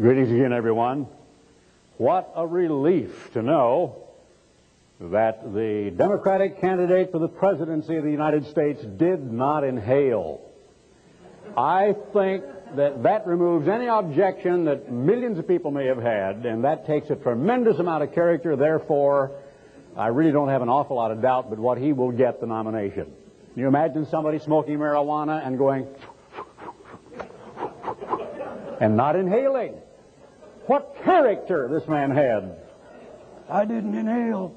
Greetings again, everyone. What a relief to know that the Democratic candidate for the presidency of the United States did not inhale. I think that that removes any objection that millions of people may have had, and that takes a tremendous amount of character. Therefore, I really don't have an awful lot of doubt but what he will get the nomination. Can you imagine somebody smoking marijuana and going and not inhaling? What character this man had. I didn't inhale.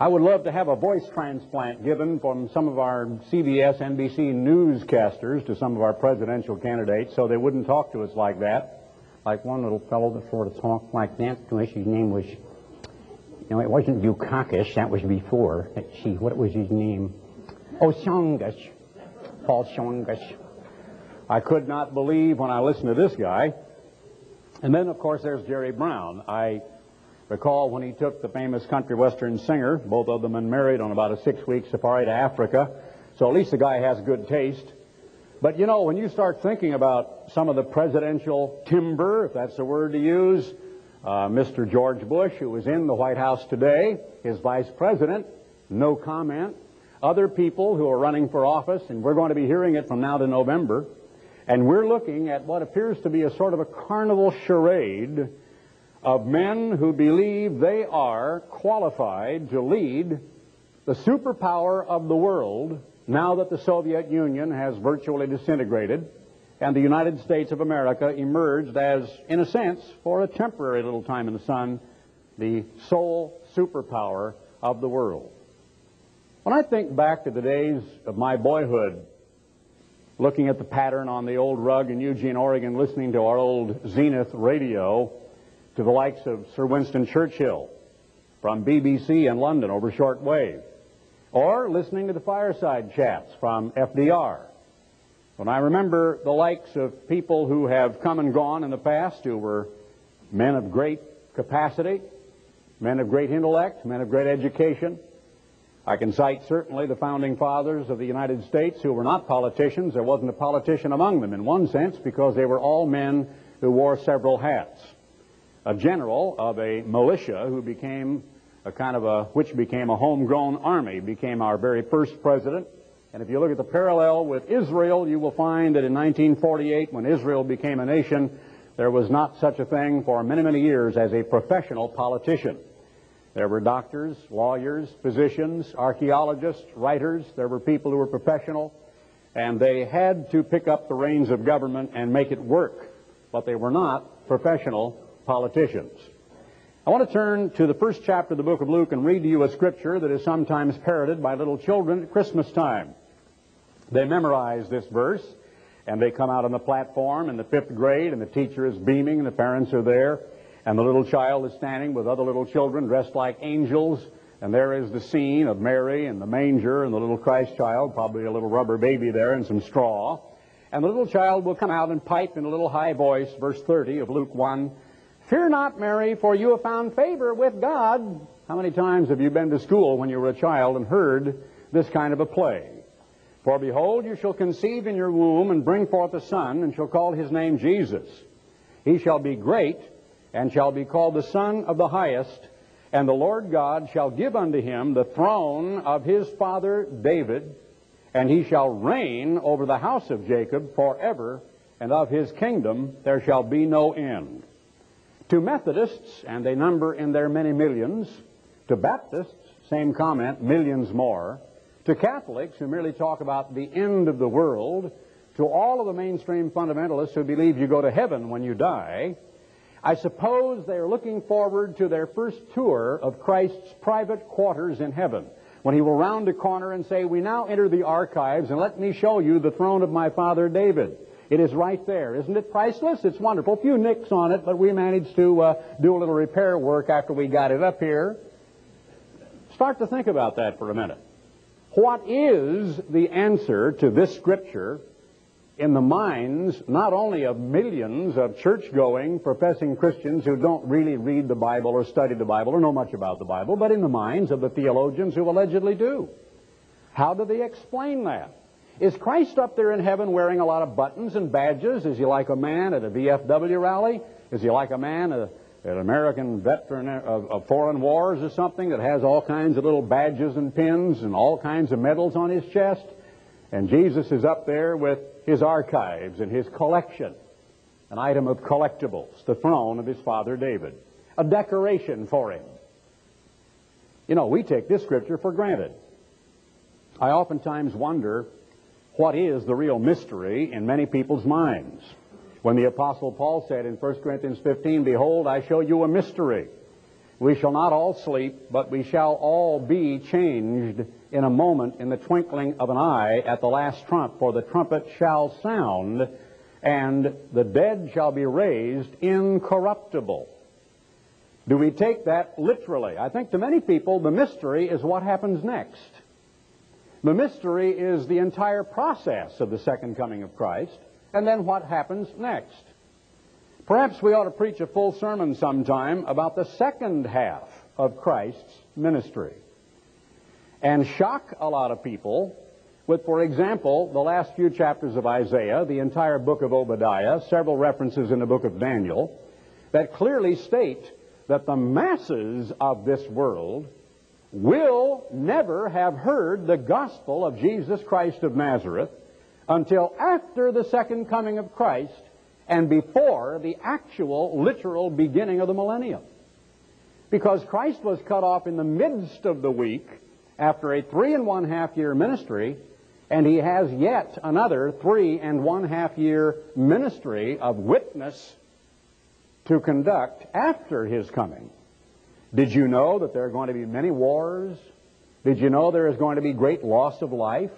I would love to have a voice transplant given from some of our CBS, NBC newscasters to some of our presidential candidates so they wouldn't talk to us like that. Like one little fellow that sort of talked like that to us. His name was, no, it wasn't Dukakis. That was before. Let's see, what was his name? Oh, Tsongas. Paul Tsongas. I could not believe when I listened to this guy. And then, of course, there's Jerry Brown. I Recall when he took the famous country western singer, both of them married on about a six-week safari to Africa. So at least the guy has good taste. But you know, when you start thinking about some of the presidential timber, if that's the word to use, uh, Mr. George Bush, who was in the White House today, his vice president, no comment. Other people who are running for office, and we're going to be hearing it from now to November, and we're looking at what appears to be a sort of a carnival charade of men who believe they are qualified to lead the superpower of the world now that the Soviet Union has virtually disintegrated and the United States of America emerged as, in a sense, for a temporary little time in the sun, the sole superpower of the world. When I think back to the days of my boyhood, looking at the pattern on the old rug in Eugene, Oregon, listening to our old Zenith radio, to the likes of Sir Winston Churchill from BBC in London over shortwave, or listening to the fireside chats from FDR. When I remember the likes of people who have come and gone in the past who were men of great capacity, men of great intellect, men of great education, I can cite certainly the founding fathers of the United States who were not politicians. There wasn't a politician among them in one sense because they were all men who wore several hats a general of a militia who became a kind of a, which became a homegrown army, became our very first president. And if you look at the parallel with Israel, you will find that in 1948, when Israel became a nation, there was not such a thing for many, many years as a professional politician. There were doctors, lawyers, physicians, archaeologists, writers. There were people who were professional, and they had to pick up the reins of government and make it work. But they were not professional politicians. I want to turn to the first chapter of the book of Luke and read to you a scripture that is sometimes parroted by little children at Christmas time. They memorize this verse, and they come out on the platform in the fifth grade, and the teacher is beaming, and the parents are there, and the little child is standing with other little children dressed like angels, and there is the scene of Mary and the manger and the little Christ child, probably a little rubber baby there and some straw. And the little child will come out and pipe in a little high voice, verse 30 of Luke 1, Fear not, Mary, for you have found favor with God. How many times have you been to school when you were a child and heard this kind of a play? For behold, you shall conceive in your womb and bring forth a son, and shall call his name Jesus. He shall be great, and shall be called the Son of the Highest, and the Lord God shall give unto him the throne of his father David, and he shall reign over the house of Jacob forever, and of his kingdom there shall be no end. To Methodists, and they number in their many millions. To Baptists, same comment, millions more. To Catholics, who merely talk about the end of the world. To all of the mainstream fundamentalists who believe you go to heaven when you die. I suppose they are looking forward to their first tour of Christ's private quarters in heaven when he will round a corner and say, We now enter the archives and let me show you the throne of my father David. It is right there. Isn't it priceless? It's wonderful. A few nicks on it, but we managed to uh, do a little repair work after we got it up here. Start to think about that for a minute. What is the answer to this scripture in the minds not only of millions of church-going, professing Christians who don't really read the Bible or study the Bible or know much about the Bible, but in the minds of the theologians who allegedly do? How do they explain that? Is Christ up there in heaven wearing a lot of buttons and badges? Is he like a man at a VFW rally? Is he like a man at an American veteran of, of foreign wars or something that has all kinds of little badges and pins and all kinds of medals on his chest? And Jesus is up there with his archives and his collection, an item of collectibles, the throne of his father David, a decoration for him. You know, we take this scripture for granted. I oftentimes wonder what is the real mystery in many people's minds. When the Apostle Paul said in 1 Corinthians 15, Behold, I show you a mystery. We shall not all sleep, but we shall all be changed in a moment, in the twinkling of an eye, at the last trump. For the trumpet shall sound, and the dead shall be raised incorruptible. Do we take that literally? I think to many people, the mystery is what happens next. The mystery is the entire process of the second coming of Christ, and then what happens next. Perhaps we ought to preach a full sermon sometime about the second half of Christ's ministry and shock a lot of people with, for example, the last few chapters of Isaiah, the entire book of Obadiah, several references in the book of Daniel, that clearly state that the masses of this world will never have heard the gospel of Jesus Christ of Nazareth until after the second coming of Christ and before the actual literal beginning of the millennium. Because Christ was cut off in the midst of the week after a three and one half year ministry, and he has yet another three and one half year ministry of witness to conduct after his coming. Did you know that there are going to be many wars? Did you know there is going to be great loss of life?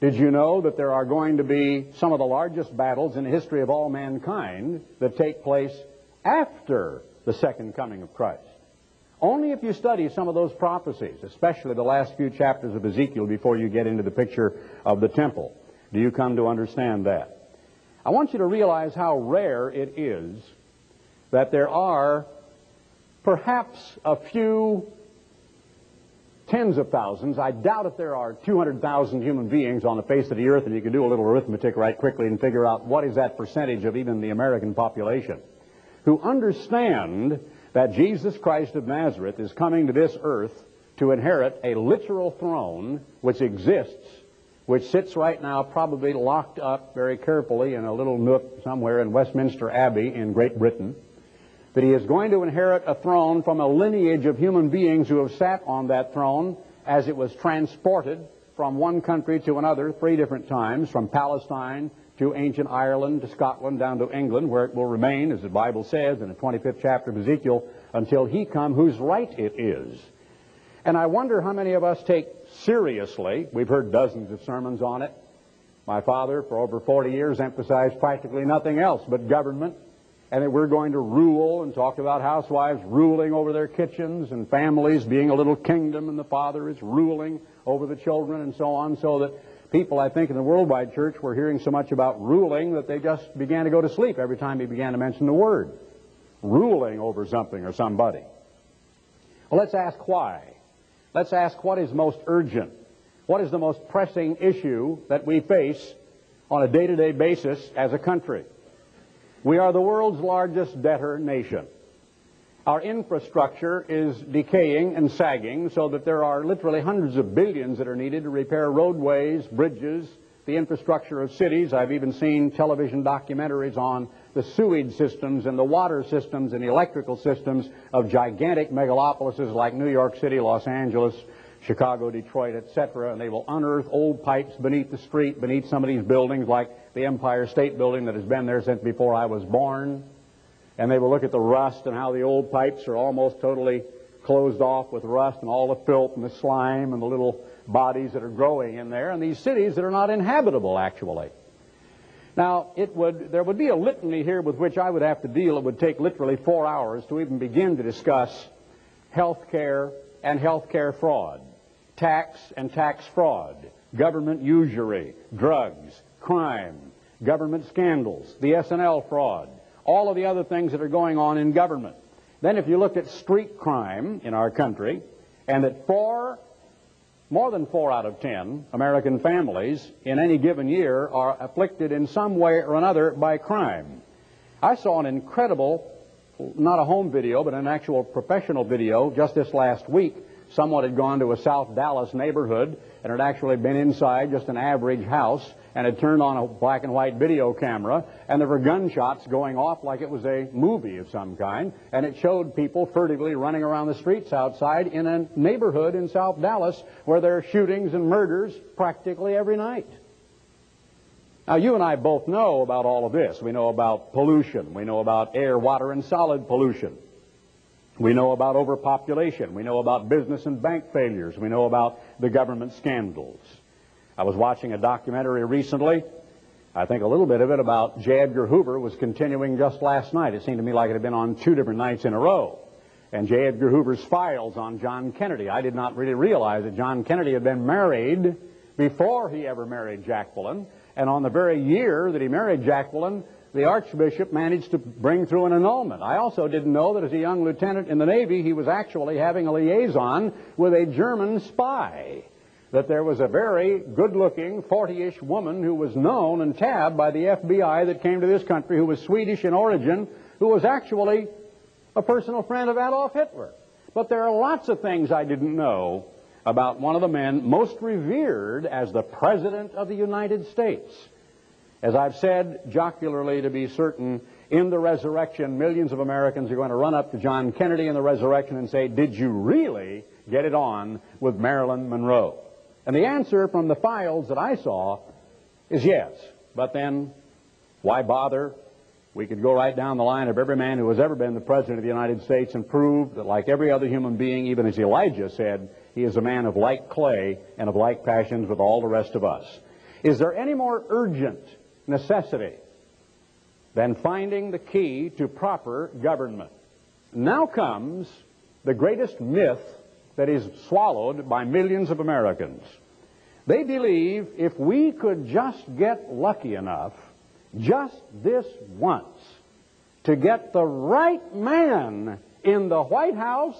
Did you know that there are going to be some of the largest battles in the history of all mankind that take place after the second coming of Christ? Only if you study some of those prophecies, especially the last few chapters of Ezekiel before you get into the picture of the temple, do you come to understand that. I want you to realize how rare it is that there are perhaps a few tens of thousands. I doubt if there are 200,000 human beings on the face of the earth, and you can do a little arithmetic right quickly and figure out what is that percentage of even the American population, who understand that Jesus Christ of Nazareth is coming to this earth to inherit a literal throne which exists, which sits right now probably locked up very carefully in a little nook somewhere in Westminster Abbey in Great Britain that he is going to inherit a throne from a lineage of human beings who have sat on that throne as it was transported from one country to another three different times, from Palestine to ancient Ireland to Scotland down to England, where it will remain, as the Bible says in the 25th chapter of Ezekiel, until he come whose right it is. And I wonder how many of us take seriously, we've heard dozens of sermons on it. My father, for over 40 years, emphasized practically nothing else but government and that we're going to rule and talk about housewives ruling over their kitchens and families being a little kingdom and the father is ruling over the children and so on so that people I think in the worldwide church were hearing so much about ruling that they just began to go to sleep every time he began to mention the word. Ruling over something or somebody. Well let's ask why. Let's ask what is most urgent. What is the most pressing issue that we face on a day-to-day basis as a country? We are the world's largest debtor nation. Our infrastructure is decaying and sagging so that there are literally hundreds of billions that are needed to repair roadways, bridges, the infrastructure of cities. I've even seen television documentaries on the sewage systems and the water systems and electrical systems of gigantic megalopolises like New York City, Los Angeles, Chicago, Detroit, etc., and they will unearth old pipes beneath the street, beneath some of these buildings, like the Empire State Building that has been there since before I was born. And they will look at the rust and how the old pipes are almost totally closed off with rust and all the filth and the slime and the little bodies that are growing in there, and these cities that are not inhabitable, actually. Now, it would, there would be a litany here with which I would have to deal. It would take literally four hours to even begin to discuss health care and health care fraud tax and tax fraud, government usury, drugs, crime, government scandals, the S&L fraud, all of the other things that are going on in government. Then if you look at street crime in our country, and that four more than four out of ten American families in any given year are afflicted in some way or another by crime. I saw an incredible, not a home video, but an actual professional video just this last week. Someone had gone to a South Dallas neighborhood and had actually been inside just an average house and had turned on a black and white video camera, and there were gunshots going off like it was a movie of some kind, and it showed people furtively running around the streets outside in a neighborhood in South Dallas where there are shootings and murders practically every night. Now, you and I both know about all of this. We know about pollution. We know about air, water, and solid pollution. We know about overpopulation. We know about business and bank failures. We know about the government scandals. I was watching a documentary recently. I think a little bit of it about J. Edgar Hoover was continuing just last night. It seemed to me like it had been on two different nights in a row. And J. Edgar Hoover's files on John Kennedy. I did not really realize that John Kennedy had been married before he ever married Jacqueline. And on the very year that he married Jacqueline, the Archbishop managed to bring through an annulment. I also didn't know that as a young lieutenant in the Navy, he was actually having a liaison with a German spy that there was a very good-looking 40-ish woman who was known and tabbed by the FBI that came to this country who was Swedish in origin, who was actually a personal friend of Adolf Hitler. But there are lots of things I didn't know about one of the men most revered as the President of the United States. As I've said jocularly to be certain, in the resurrection, millions of Americans are going to run up to John Kennedy in the resurrection and say, Did you really get it on with Marilyn Monroe? And the answer from the files that I saw is yes. But then, why bother? We could go right down the line of every man who has ever been the President of the United States and prove that, like every other human being, even as Elijah said, he is a man of like clay and of like passions with all the rest of us. Is there any more urgent necessity than finding the key to proper government? Now comes the greatest myth that is swallowed by millions of Americans. They believe if we could just get lucky enough, just this once, to get the right man in the White House,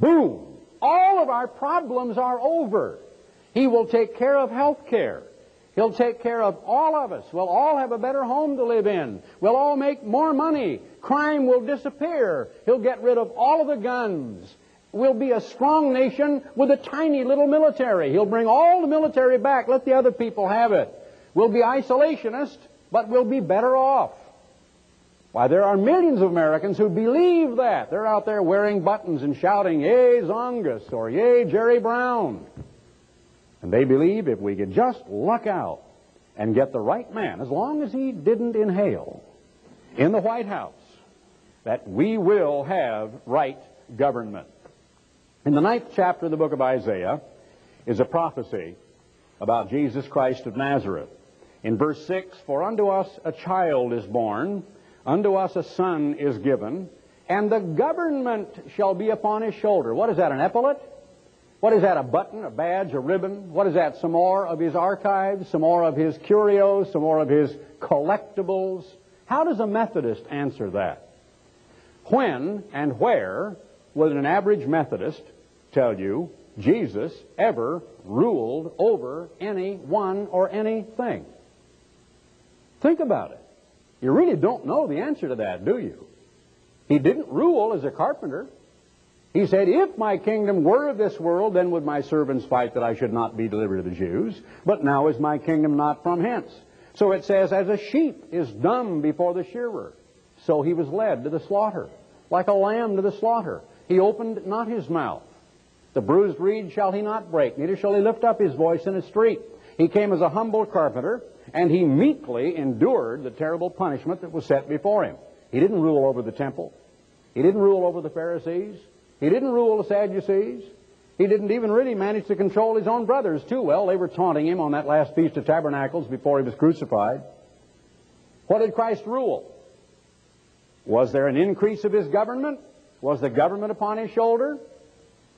boom, all of our problems are over. He will take care of health care. He'll take care of all of us. We'll all have a better home to live in. We'll all make more money. Crime will disappear. He'll get rid of all of the guns We'll be a strong nation with a tiny little military. He'll bring all the military back, let the other people have it. We'll be isolationist, but we'll be better off. Why, there are millions of Americans who believe that. They're out there wearing buttons and shouting, Yay, Tsongas, or Yay, Jerry Brown. And they believe if we could just luck out and get the right man, as long as he didn't inhale, in the White House, that we will have right government. In the ninth chapter of the book of Isaiah is a prophecy about Jesus Christ of Nazareth. In verse 6, For unto us a child is born, unto us a son is given, and the government shall be upon his shoulder. What is that, an epaulet? What is that, a button, a badge, a ribbon? What is that, some more of his archives, some more of his curios, some more of his collectibles? How does a Methodist answer that? When and where would an average Methodist tell you Jesus ever ruled over anyone or anything. Think about it. You really don't know the answer to that, do you? He didn't rule as a carpenter. He said, If my kingdom were of this world, then would my servants fight that I should not be delivered to the Jews. But now is my kingdom not from hence. So it says, As a sheep is dumb before the shearer, so he was led to the slaughter. Like a lamb to the slaughter, he opened not his mouth. The bruised reed shall he not break, neither shall he lift up his voice in a street. He came as a humble carpenter, and he meekly endured the terrible punishment that was set before him. He didn't rule over the temple. He didn't rule over the Pharisees. He didn't rule the Sadducees. He didn't even really manage to control his own brothers too well. They were taunting him on that last Feast of Tabernacles before he was crucified. What did Christ rule? Was there an increase of his government? Was the government upon his shoulder?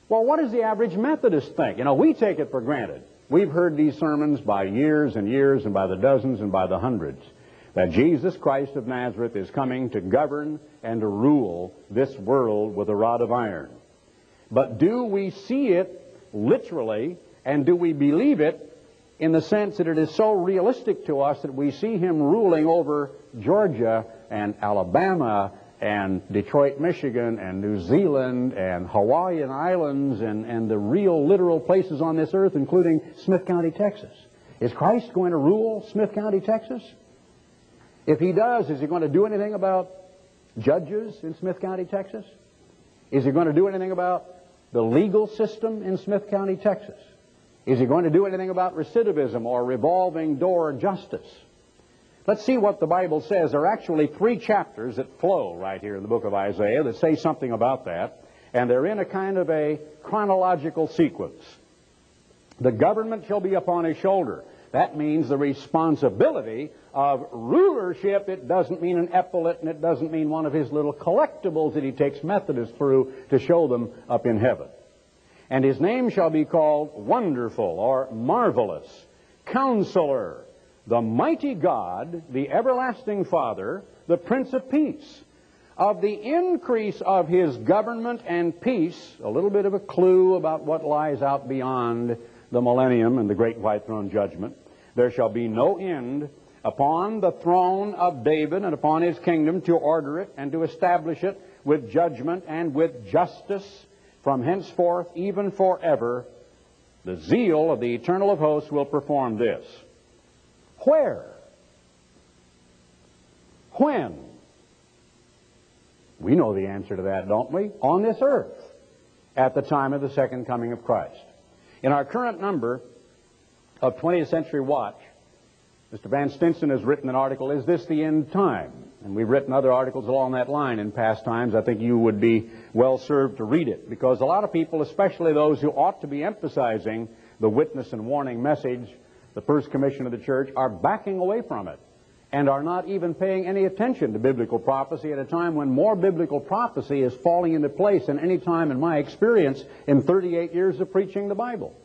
Well, what does the average Methodist think? You know, we take it for granted. We've heard these sermons by years and years and by the dozens and by the hundreds that Jesus Christ of Nazareth is coming to govern and to rule this world with a rod of iron. But do we see it literally And do we believe it in the sense that it is so realistic to us that we see him ruling over Georgia and Alabama and Detroit, Michigan, and New Zealand, and Hawaiian Islands, and, and the real literal places on this earth, including Smith County, Texas. Is Christ going to rule Smith County, Texas? If he does, is he going to do anything about judges in Smith County, Texas? Is he going to do anything about the legal system in Smith County, Texas? Is he going to do anything about recidivism or revolving door justice? Let's see what the Bible says. There are actually three chapters that flow right here in the book of Isaiah that say something about that, and they're in a kind of a chronological sequence. The government shall be upon his shoulder. That means the responsibility of rulership. It doesn't mean an epaulet, and it doesn't mean one of his little collectibles that he takes Methodists through to show them up in heaven. And his name shall be called Wonderful or Marvelous, Counselor, the mighty God, the everlasting Father, the Prince of Peace. Of the increase of his government and peace, a little bit of a clue about what lies out beyond the millennium and the great white throne judgment. There shall be no end upon the throne of David and upon his kingdom to order it and to establish it with judgment and with justice from henceforth even forever. The zeal of the eternal of hosts will perform this. Where? When? We know the answer to that, don't we? On this earth, at the time of the second coming of Christ. In our current number of 20th Century Watch, Mr. Van Stinson has written an article, Is This the End Time? And we've written other articles along that line in past times. I think you would be well served to read it because a lot of people, especially those who ought to be emphasizing the witness and warning message, the first commission of the church, are backing away from it and are not even paying any attention to biblical prophecy at a time when more biblical prophecy is falling into place than any time in my experience in 38 years of preaching the Bible.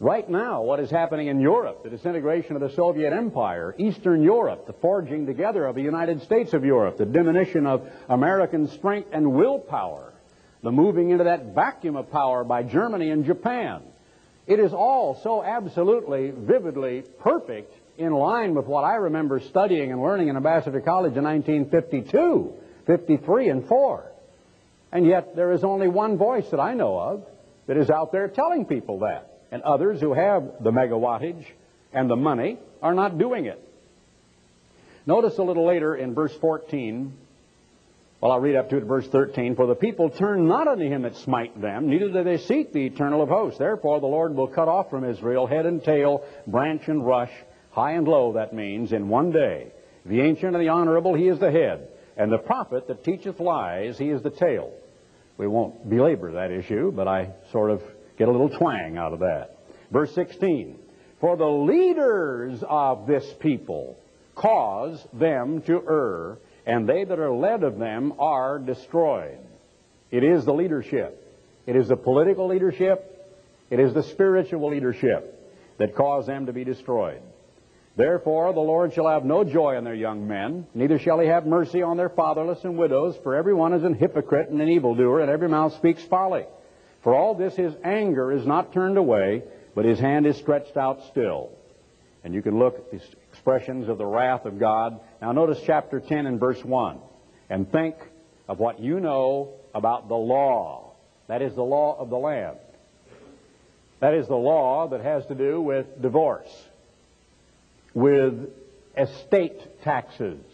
Right now, what is happening in Europe, the disintegration of the Soviet Empire, Eastern Europe, the forging together of the United States of Europe, the diminution of American strength and willpower, the moving into that vacuum of power by Germany and Japan. It is all so absolutely, vividly perfect in line with what I remember studying and learning in Ambassador College in 1952, 53, and 4. And yet, there is only one voice that I know of that is out there telling people that and others who have the megawattage and the money are not doing it. Notice a little later in verse 14, well, I'll read up to it, verse 13. For the people turn not unto him that smite them, neither do they seek the eternal of hosts. Therefore the Lord will cut off from Israel head and tail, branch and rush, high and low, that means, in one day. The ancient and the honorable, he is the head. And the prophet that teacheth lies, he is the tail. We won't belabor that issue, but I sort of Get a little twang out of that. Verse 16. For the leaders of this people cause them to err, and they that are led of them are destroyed. It is the leadership. It is the political leadership. It is the spiritual leadership that cause them to be destroyed. Therefore, the Lord shall have no joy in their young men, neither shall he have mercy on their fatherless and widows, for every one is an hypocrite and an evildoer, and every mouth speaks folly. For all this, his anger is not turned away, but his hand is stretched out still. And you can look at these expressions of the wrath of God. Now, notice chapter 10 and verse 1, and think of what you know about the law. That is the law of the land. That is the law that has to do with divorce, with estate taxes,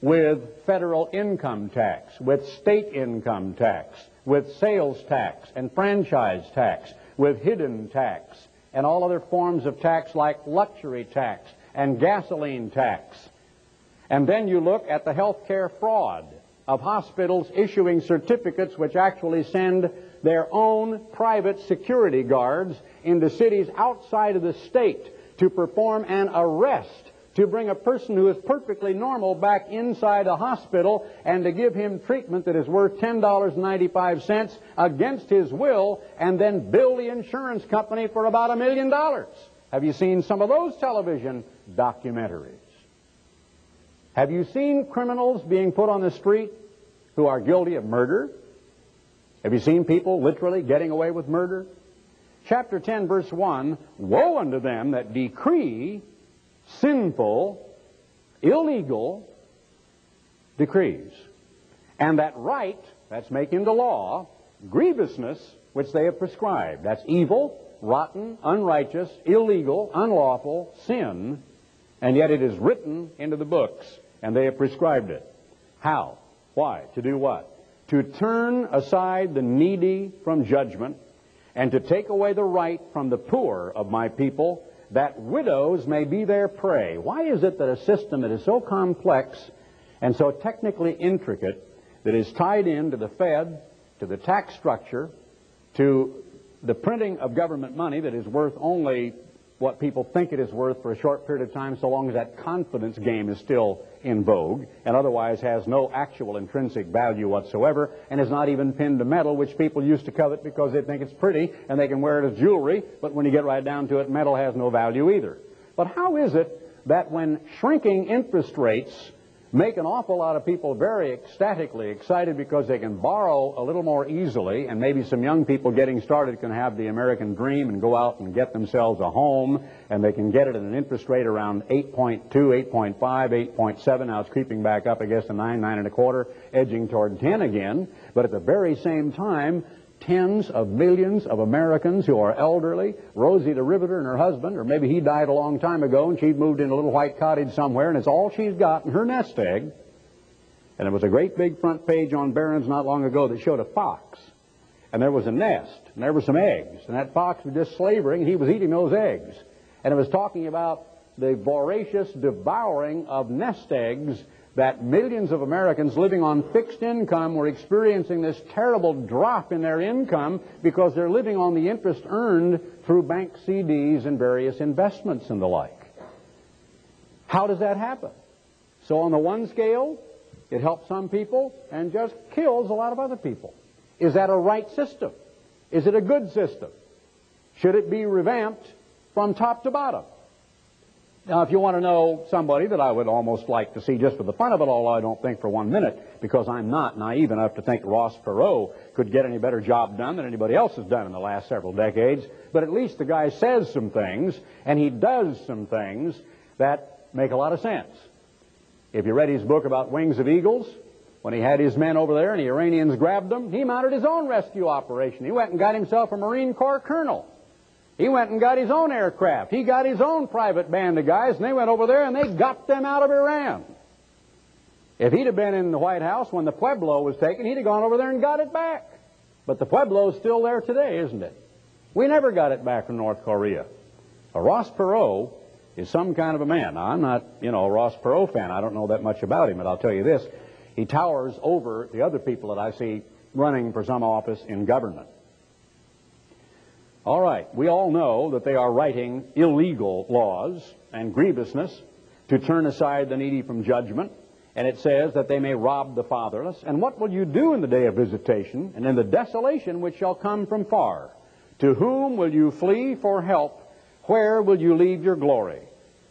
with federal income tax, with state income tax, with sales tax and franchise tax, with hidden tax, and all other forms of tax like luxury tax and gasoline tax. And then you look at the health care fraud of hospitals issuing certificates which actually send their own private security guards into cities outside of the state to perform an arrest to bring a person who is perfectly normal back inside a hospital and to give him treatment that is worth $10.95 against his will and then bill the insurance company for about a million dollars. Have you seen some of those television documentaries? Have you seen criminals being put on the street who are guilty of murder? Have you seen people literally getting away with murder? chapter 10, verse 1 Woe unto them that decree sinful, illegal decrees, and that right, that's making the law, grievousness, which they have prescribed. That's evil, rotten, unrighteous, illegal, unlawful, sin, and yet it is written into the books, and they have prescribed it. How? Why? To do what? To turn aside the needy from judgment, and to take away the right from the poor of my people, that widows may be their prey. Why is it that a system that is so complex and so technically intricate, that is tied into the Fed, to the tax structure, to the printing of government money that is worth only what people think it is worth for a short period of time so long as that confidence game is still in vogue and otherwise has no actual intrinsic value whatsoever and is not even pinned to metal, which people used to covet because they think it's pretty and they can wear it as jewelry, but when you get right down to it, metal has no value either. But how is it that when shrinking interest rates make an awful lot of people very ecstatically excited because they can borrow a little more easily, and maybe some young people getting started can have the American dream and go out and get themselves a home, and they can get it at an interest rate around 8.2, 8.5, 8.7. Now it's creeping back up, I guess, to 9, 9 and a quarter, edging toward 10 again. But at the very same time, tens of millions of Americans who are elderly. Rosie the Riveter and her husband, or maybe he died a long time ago and she'd moved in a little white cottage somewhere and it's all she's got in her nest egg. And there was a great big front page on Barron's not long ago that showed a fox. And there was a nest, and there were some eggs. And that fox was just slavering, and he was eating those eggs. And it was talking about the voracious devouring of nest eggs that millions of Americans living on fixed income were experiencing this terrible drop in their income because they're living on the interest earned through bank CDs and various investments and the like. How does that happen? So on the one scale, it helps some people and just kills a lot of other people. Is that a right system? Is it a good system? Should it be revamped from top to bottom? Now, if you want to know somebody that I would almost like to see just for the fun of it, although I don't think for one minute, because I'm not naive enough to think Ross Perot could get any better job done than anybody else has done in the last several decades, but at least the guy says some things, and he does some things that make a lot of sense. If you read his book about Wings of Eagles, when he had his men over there and the Iranians grabbed them, he mounted his own rescue operation. He went and got himself a Marine Corps colonel. He went and got his own aircraft. He got his own private band of guys, and they went over there and they got them out of Iran. If he'd have been in the White House when the Pueblo was taken, he'd have gone over there and got it back. But the Pueblo's still there today, isn't it? We never got it back from North Korea. A Ross Perot is some kind of a man. Now, I'm not, you know, a Ross Perot fan. I don't know that much about him, but I'll tell you this. He towers over the other people that I see running for some office in government. All right, we all know that they are writing illegal laws and grievousness to turn aside the needy from judgment. And it says that they may rob the fatherless. And what will you do in the day of visitation and in the desolation which shall come from far? To whom will you flee for help? Where will you leave your glory?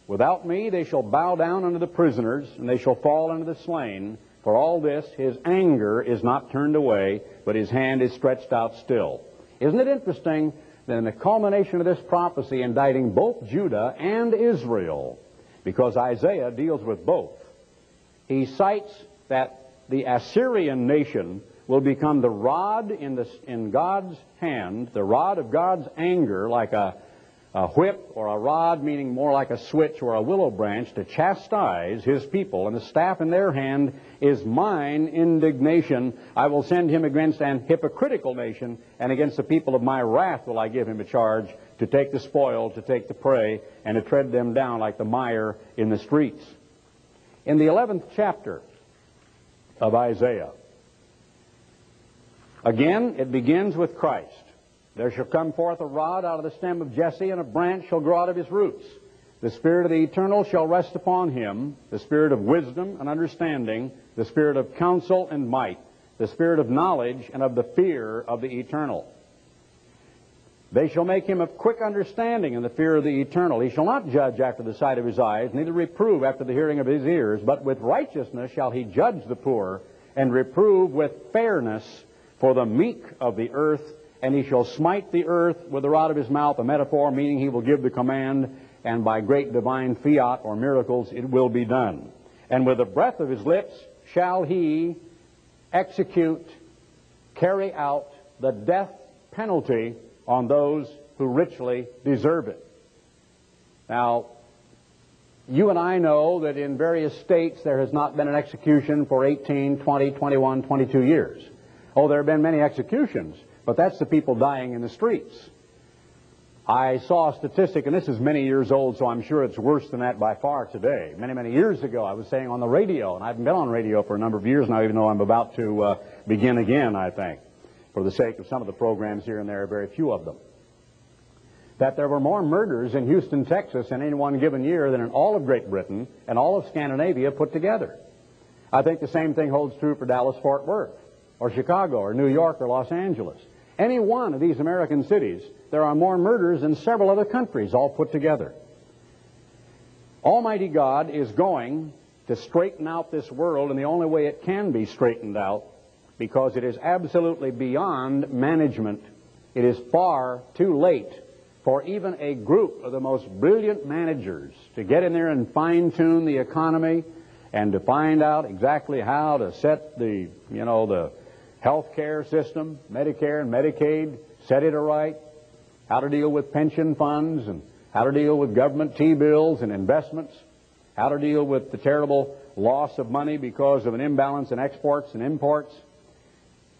Without me they shall bow down unto the prisoners, and they shall fall unto the slain. For all this his anger is not turned away, but his hand is stretched out still. Isn't it interesting then the culmination of this prophecy indicting both Judah and Israel, because Isaiah deals with both. He cites that the Assyrian nation will become the rod in, the, in God's hand, the rod of God's anger, like a a whip or a rod, meaning more like a switch or a willow branch, to chastise his people, and the staff in their hand is mine indignation. I will send him against an hypocritical nation, and against the people of my wrath will I give him a charge to take the spoil, to take the prey, and to tread them down like the mire in the streets. In the 11th chapter of Isaiah, again, it begins with Christ. There shall come forth a rod out of the stem of Jesse, and a branch shall grow out of his roots. The Spirit of the Eternal shall rest upon him, the Spirit of wisdom and understanding, the Spirit of counsel and might, the Spirit of knowledge and of the fear of the Eternal. They shall make him of quick understanding in the fear of the Eternal. He shall not judge after the sight of his eyes, neither reprove after the hearing of his ears, but with righteousness shall he judge the poor, and reprove with fairness for the meek of the earth and he shall smite the earth with the rod of his mouth, a metaphor meaning he will give the command, and by great divine fiat or miracles it will be done. And with the breath of his lips shall he execute, carry out the death penalty on those who richly deserve it. Now, you and I know that in various states there has not been an execution for 18, 20, 21, 22 years. Oh, there have been many executions, but that's the people dying in the streets. I saw a statistic, and this is many years old, so I'm sure it's worse than that by far today. Many, many years ago, I was saying on the radio, and I haven't been on radio for a number of years now, even though I'm about to uh, begin again, I think, for the sake of some of the programs here and there, very few of them, that there were more murders in Houston, Texas in any one given year than in all of Great Britain and all of Scandinavia put together. I think the same thing holds true for Dallas, Fort Worth, or Chicago, or New York, or Los Angeles. Any one of these American cities, there are more murders than several other countries all put together. Almighty God is going to straighten out this world, and the only way it can be straightened out, because it is absolutely beyond management. It is far too late for even a group of the most brilliant managers to get in there and fine tune the economy and to find out exactly how to set the, you know, the health care system, Medicare and Medicaid, set it aright, how to deal with pension funds and how to deal with government T-bills and investments, how to deal with the terrible loss of money because of an imbalance in exports and imports.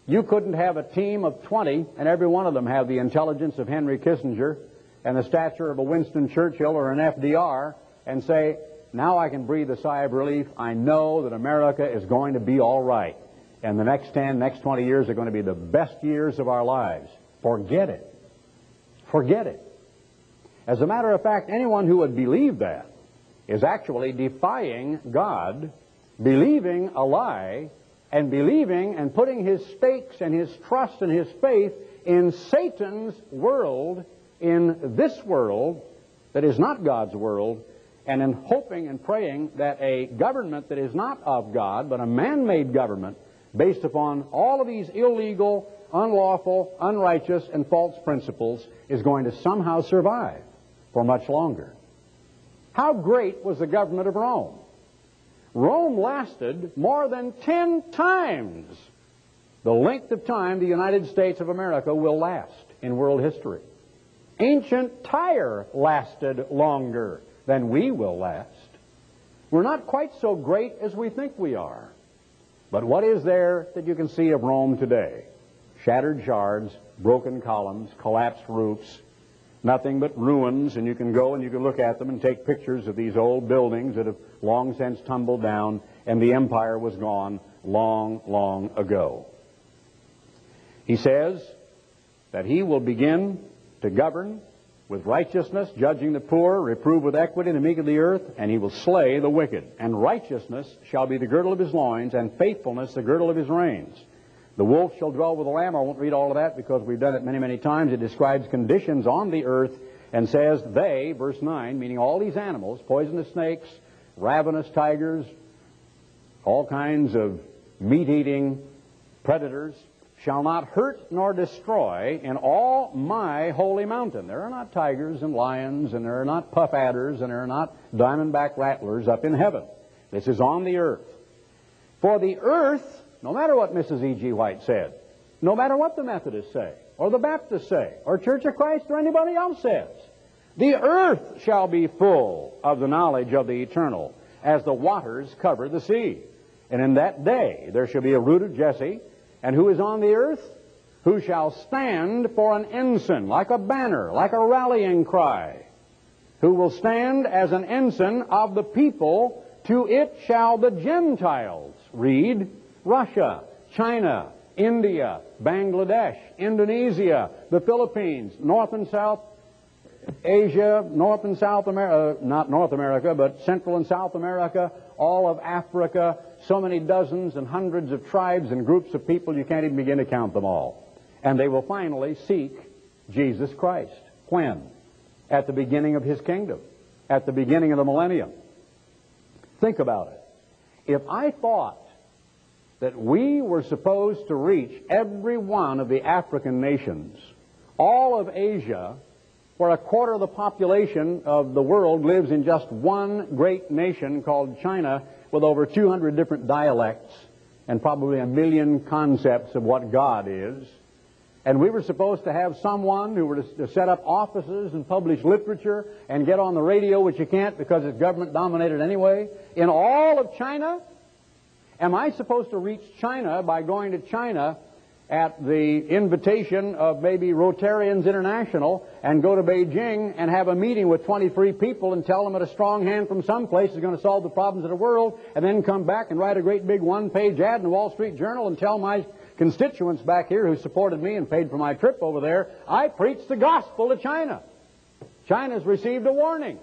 You couldn't have a team of 20 and every one of them have the intelligence of Henry Kissinger and the stature of a Winston Churchill or an FDR and say, now I can breathe a sigh of relief. I know that America is going to be all right and the next 10, next 20 years are going to be the best years of our lives. Forget it. Forget it. As a matter of fact, anyone who would believe that is actually defying God, believing a lie, and believing and putting his stakes and his trust and his faith in Satan's world, in this world that is not God's world, and in hoping and praying that a government that is not of God, but a man made government, based upon all of these illegal, unlawful, unrighteous, and false principles is going to somehow survive for much longer. How great was the government of Rome? Rome lasted more than 10 times the length of time the United States of America will last in world history. Ancient Tyre lasted longer than we will last. We're not quite so great as we think we are. But what is there that you can see of Rome today? Shattered shards, broken columns, collapsed roofs, nothing but ruins, and you can go and you can look at them and take pictures of these old buildings that have long since tumbled down, and the empire was gone long, long ago. He says that he will begin to govern with righteousness, judging the poor, reprove with equity the meek of the earth, and he will slay the wicked. And righteousness shall be the girdle of his loins, and faithfulness the girdle of his reins. The wolf shall dwell with the lamb. I won't read all of that because we've done it many, many times. It describes conditions on the earth and says they, verse 9, meaning all these animals, poisonous snakes, ravenous tigers, all kinds of meat-eating predators, shall not hurt nor destroy in all my holy mountain. There are not tigers and lions, and there are not puff adders, and there are not diamondback rattlers up in heaven. This is on the earth. For the earth, no matter what Mrs. E.G. White said, no matter what the Methodists say, or the Baptists say, or Church of Christ, or anybody else says, the earth shall be full of the knowledge of the eternal, as the waters cover the sea. And in that day there shall be a root of Jesse, and who is on the earth? Who shall stand for an ensign, like a banner, like a rallying cry? Who will stand as an ensign of the people? To it shall the Gentiles read Russia, China, India, Bangladesh, Indonesia, the Philippines, North and South Asia, North and South America, uh, not North America, but Central and South America, all of Africa, so many dozens and hundreds of tribes and groups of people you can't even begin to count them all. And they will finally seek Jesus Christ. When? At the beginning of his kingdom, at the beginning of the millennium. Think about it. If I thought that we were supposed to reach every one of the African nations, all of Asia, where a quarter of the population of the world lives in just one great nation called China with over 200 different dialects and probably a million concepts of what God is. And we were supposed to have someone who were to, set up offices and publish literature and get on the radio, which you can't because it's government dominated anyway, in all of China. Am I supposed to reach China by going to China at the invitation of maybe Rotarians International and go to Beijing and have a meeting with 23 people and tell them that a strong hand from someplace is going to solve the problems of the world and then come back and write a great big one-page ad in the Wall Street Journal and tell my constituents back here who supported me and paid for my trip over there, I preached the gospel to China. China's received a warning.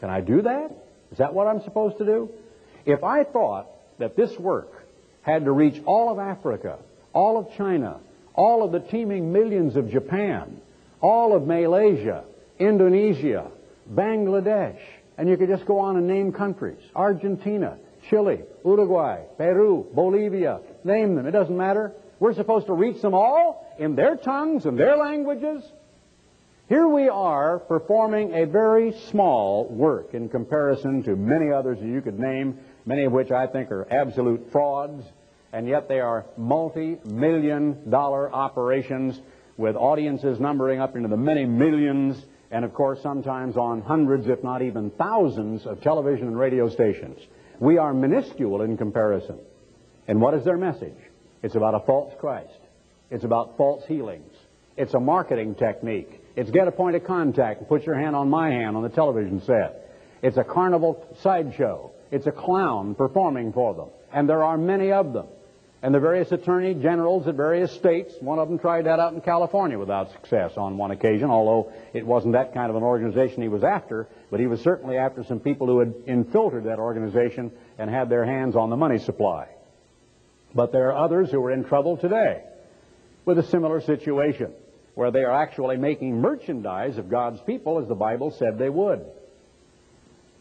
Can I do that? Is that what I'm supposed to do? If I thought that this work had to reach all of Africa, all of China, all of the teeming millions of Japan, all of Malaysia, Indonesia, Bangladesh, and you could just go on and name countries. Argentina, Chile, Uruguay, Peru, Bolivia, name them. It doesn't matter. We're supposed to reach them all in their tongues and their languages. Here we are performing a very small work in comparison to many others that you could name many of which I think are absolute frauds, and yet they are multi-million dollar operations with audiences numbering up into the many millions, and of course sometimes on hundreds, if not even thousands, of television and radio stations. We are minuscule in comparison. And what is their message? It's about a false Christ. It's about false healings. It's a marketing technique. It's get a point of contact and put your hand on my hand on the television set. It's a carnival sideshow. It's a clown performing for them. And there are many of them. And the various attorney generals at various states, one of them tried that out in California without success on one occasion, although it wasn't that kind of an organization he was after, but he was certainly after some people who had infiltrated that organization and had their hands on the money supply. But there are others who are in trouble today with a similar situation, where they are actually making merchandise of God's people as the Bible said they would.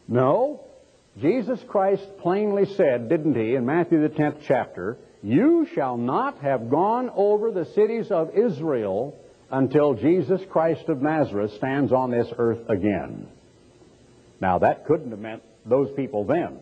No, Jesus Christ plainly said, didn't he, in Matthew the 10th chapter, You shall not have gone over the cities of Israel until Jesus Christ of Nazareth stands on this earth again. Now, that couldn't have meant those people then.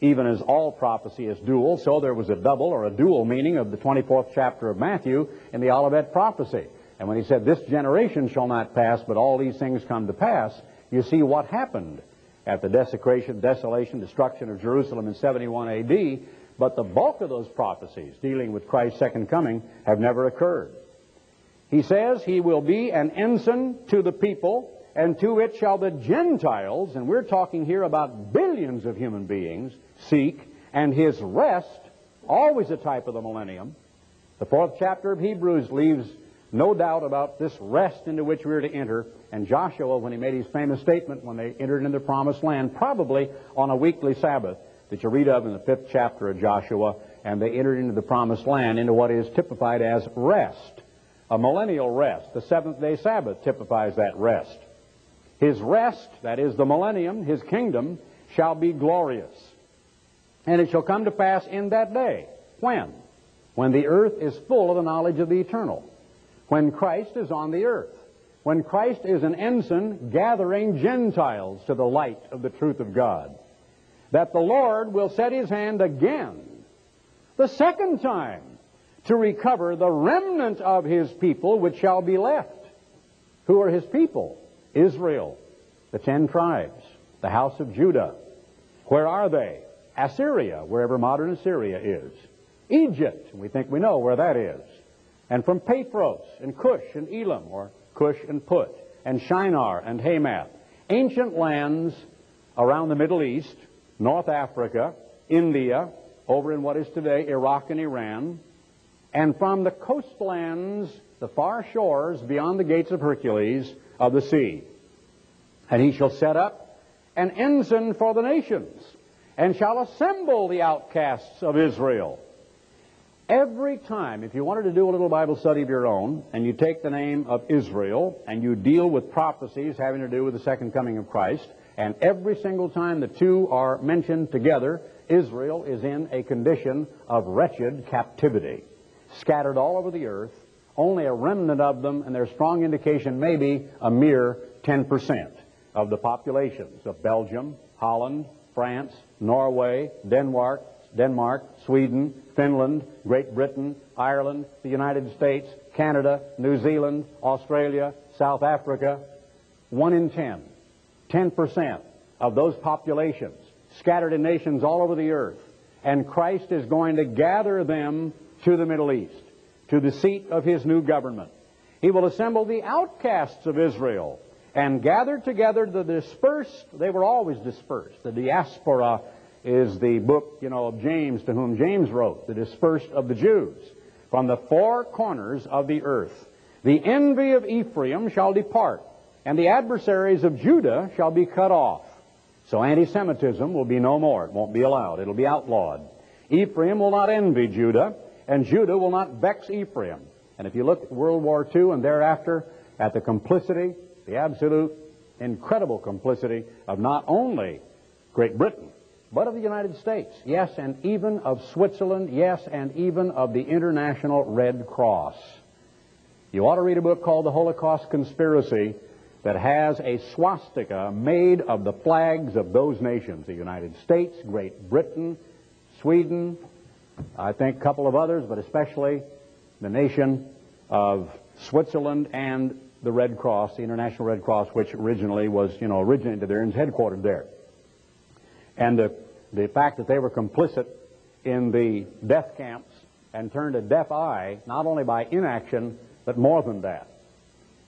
Even as all prophecy is dual, so there was a double or a dual meaning of the 24th chapter of Matthew in the Olivet prophecy. And when he said, This generation shall not pass, but all these things come to pass, you see what happened at the desecration, desolation, destruction of Jerusalem in 71 AD, but the bulk of those prophecies dealing with Christ's second coming have never occurred. He says he will be an ensign to the people, and to it shall the Gentiles, and we're talking here about billions of human beings, seek, and his rest, always a type of the millennium. The fourth chapter of Hebrews leaves no doubt about this rest into which we are to enter. And Joshua, when he made his famous statement when they entered into the promised land, probably on a weekly Sabbath that you read of in the fifth chapter of Joshua, and they entered into the promised land into what is typified as rest, a millennial rest. The seventh day Sabbath typifies that rest. His rest, that is the millennium, his kingdom, shall be glorious. And it shall come to pass in that day. When? When the earth is full of the knowledge of the eternal when Christ is on the earth, when Christ is an ensign gathering Gentiles to the light of the truth of God, that the Lord will set his hand again, the second time, to recover the remnant of his people which shall be left. Who are his people? Israel, the ten tribes, the house of Judah. Where are they? Assyria, wherever modern Assyria is. Egypt, we think we know where that is and from Pathros and Cush and Elam, or Cush and Put, and Shinar and Hamath, ancient lands around the Middle East, North Africa, India, over in what is today Iraq and Iran, and from the coastlands, the far shores beyond the gates of Hercules of the sea. And he shall set up an ensign for the nations, and shall assemble the outcasts of Israel Every time, if you wanted to do a little Bible study of your own, and you take the name of Israel, and you deal with prophecies having to do with the second coming of Christ, and every single time the two are mentioned together, Israel is in a condition of wretched captivity, scattered all over the earth, only a remnant of them, and there's strong indication maybe a mere 10% of the populations of Belgium, Holland, France, Norway, Denmark, Denmark, Sweden, Finland, Great Britain, Ireland, the United States, Canada, New Zealand, Australia, South Africa. One in ten, 10% of those populations scattered in nations all over the earth. And Christ is going to gather them to the Middle East, to the seat of his new government. He will assemble the outcasts of Israel and gather together the dispersed. They were always dispersed. The diaspora is the book, you know, of James, to whom James wrote, the dispersed of the Jews, from the four corners of the earth. The envy of Ephraim shall depart, and the adversaries of Judah shall be cut off. So anti-Semitism will be no more. It won't be allowed. It'll be outlawed. Ephraim will not envy Judah, and Judah will not vex Ephraim. And if you look at World War II and thereafter at the complicity, the absolute incredible complicity of not only Great Britain, but of the United States, yes, and even of Switzerland, yes, and even of the International Red Cross. You ought to read a book called The Holocaust Conspiracy that has a swastika made of the flags of those nations the United States, Great Britain, Sweden, I think a couple of others, but especially the nation of Switzerland and the Red Cross, the International Red Cross, which originally was, you know, originated there and is headquartered there. And the, the fact that they were complicit in the death camps and turned a deaf eye, not only by inaction, but more than that.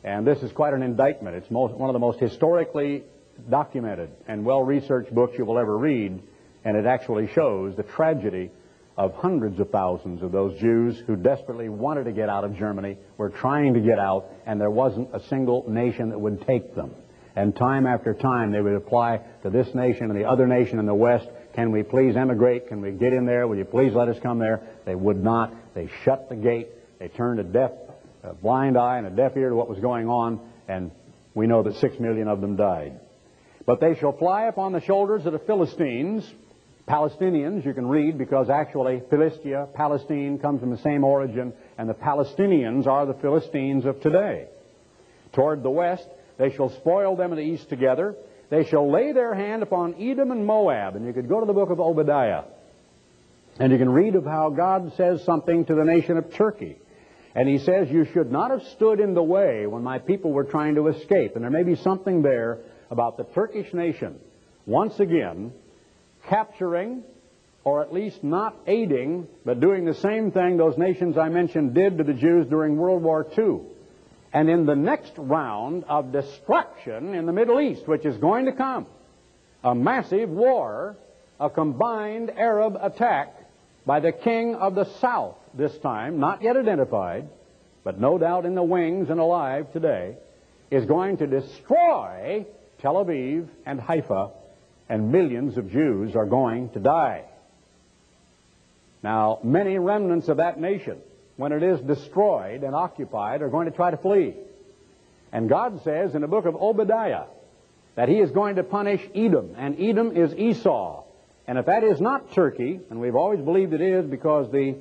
And this is quite an indictment. It's most, one of the most historically documented and well-researched books you will ever read, and it actually shows the tragedy of hundreds of thousands of those Jews who desperately wanted to get out of Germany, were trying to get out, and there wasn't a single nation that would take them. And time after time, they would apply to this nation and the other nation in the West, can we please emigrate? Can we get in there? Will you please let us come there? They would not. They shut the gate. They turned a deaf, a blind eye and a deaf ear to what was going on, and we know that six million of them died. But they shall fly upon the shoulders of the Philistines, Palestinians, you can read, because actually Philistia, Palestine, comes from the same origin, and the Palestinians are the Philistines of today. Toward the west, they shall spoil them in the east together. They shall lay their hand upon Edom and Moab. And you could go to the book of Obadiah, and you can read of how God says something to the nation of Turkey. And he says, You should not have stood in the way when my people were trying to escape. And there may be something there about the Turkish nation, once again, capturing, or at least not aiding, but doing the same thing those nations I mentioned did to the Jews during World War II. And in the next round of destruction in the Middle East, which is going to come, a massive war, a combined Arab attack by the king of the south this time, not yet identified, but no doubt in the wings and alive today, is going to destroy Tel Aviv and Haifa and millions of Jews are going to die. Now, many remnants of that nation, when it is destroyed and occupied, are going to try to flee. And God says in the book of Obadiah that He is going to punish Edom, and Edom is Esau. And if that is not Turkey, and we've always believed it is because the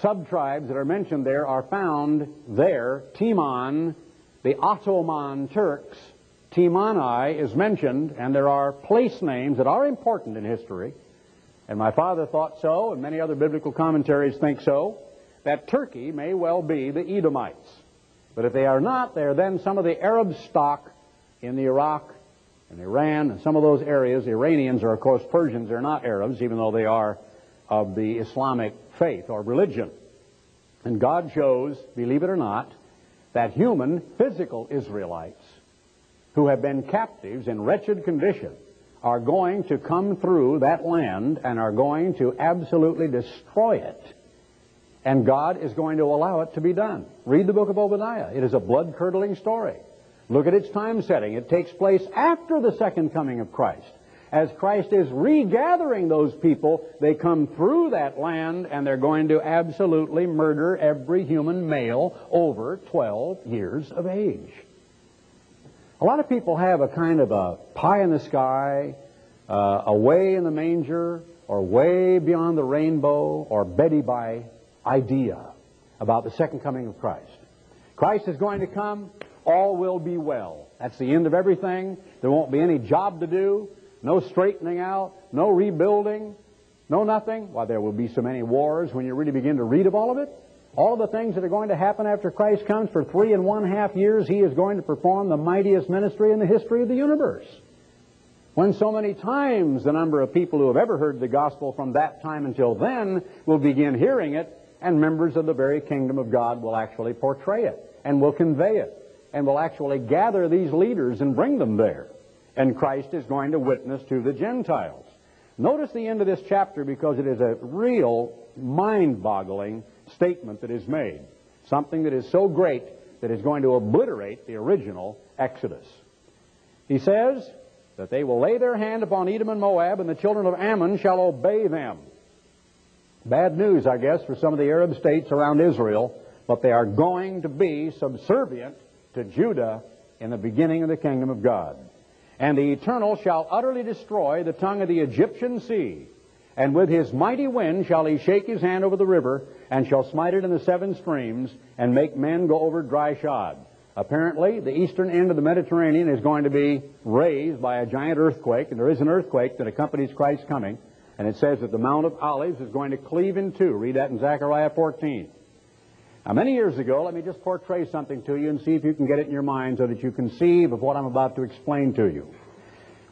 sub-tribes that are mentioned there are found there, Timon, the Ottoman Turks, Timani is mentioned, and there are place names that are important in history, and my father thought so, and many other biblical commentaries think so, that Turkey may well be the Edomites. But if they are not, they are then some of the Arab stock in the Iraq and Iran and some of those areas. Iranians are, of course, Persians. They're not Arabs, even though they are of the Islamic faith or religion. And God chose, believe it or not, that human, physical Israelites who have been captives in wretched condition are going to come through that land and are going to absolutely destroy it. And God is going to allow it to be done. Read the book of Obadiah. It is a blood-curdling story. Look at its time setting. It takes place after the second coming of Christ. As Christ is regathering those people, they come through that land and they're going to absolutely murder every human male over 12 years of age. A lot of people have a kind of a pie in the sky, uh, away in the manger, or way beyond the rainbow or Betty by idea about the second coming of Christ. Christ is going to come, all will be well. That's the end of everything. There won't be any job to do, no straightening out, no rebuilding, no nothing. Why, there will be so many wars when you really begin to read of all of it. All of the things that are going to happen after Christ comes for three and one half years, he is going to perform the mightiest ministry in the history of the universe. When so many times the number of people who have ever heard the gospel from that time until then will begin hearing it, and members of the very kingdom of God will actually portray it and will convey it and will actually gather these leaders and bring them there. And Christ is going to witness to the Gentiles. Notice the end of this chapter because it is a real mind-boggling statement that is made. Something that is so great that is going to obliterate the original Exodus. He says that they will lay their hand upon Edom and Moab, and the children of Ammon shall obey them. Bad news, I guess, for some of the Arab states around Israel, but they are going to be subservient to Judah in the beginning of the kingdom of God. And the Eternal shall utterly destroy the tongue of the Egyptian sea, and with his mighty wind shall he shake his hand over the river, and shall smite it in the seven streams, and make men go over dry shod. Apparently, the eastern end of the Mediterranean is going to be raised by a giant earthquake, and there is an earthquake that accompanies Christ's coming. And it says that the Mount of Olives is going to cleave in two. Read that in Zechariah 14. Now, many years ago, let me just portray something to you and see if you can get it in your mind so that you conceive of what I'm about to explain to you.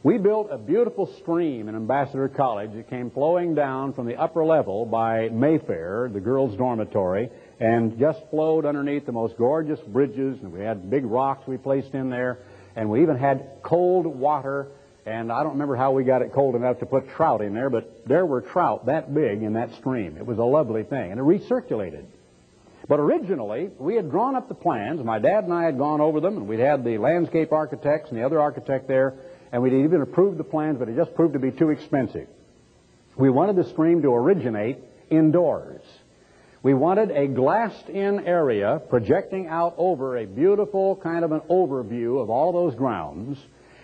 We built a beautiful stream in Ambassador College that came flowing down from the upper level by Mayfair, the girls' dormitory, and just flowed underneath the most gorgeous bridges. And we had big rocks we placed in there, and we even had cold water and I don't remember how we got it cold enough to put trout in there, but there were trout that big in that stream. It was a lovely thing, and it recirculated. But originally, we had drawn up the plans. My dad and I had gone over them, and we'd had the landscape architects and the other architect there, and we'd even approved the plans, but it just proved to be too expensive. We wanted the stream to originate indoors. We wanted a glassed-in area projecting out over a beautiful kind of an overview of all those grounds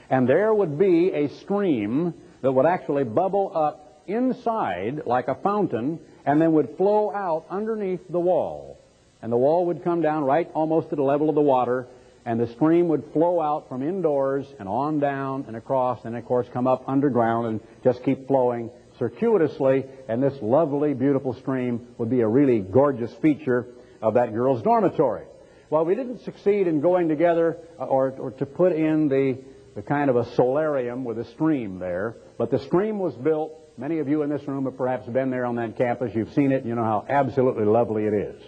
and there would be a stream that would actually bubble up inside like a fountain and then would flow out underneath the wall. And the wall would come down right almost to the level of the water, and the stream would flow out from indoors and on down and across, and of course come up underground and just keep flowing circuitously, and this lovely, beautiful stream would be a really gorgeous feature of that girl's dormitory. Well, we didn't succeed in going together uh, or, or to put in the the kind of a solarium with a stream there. But the stream was built. Many of you in this room have perhaps been there on that campus. You've seen it. You know how absolutely lovely it is.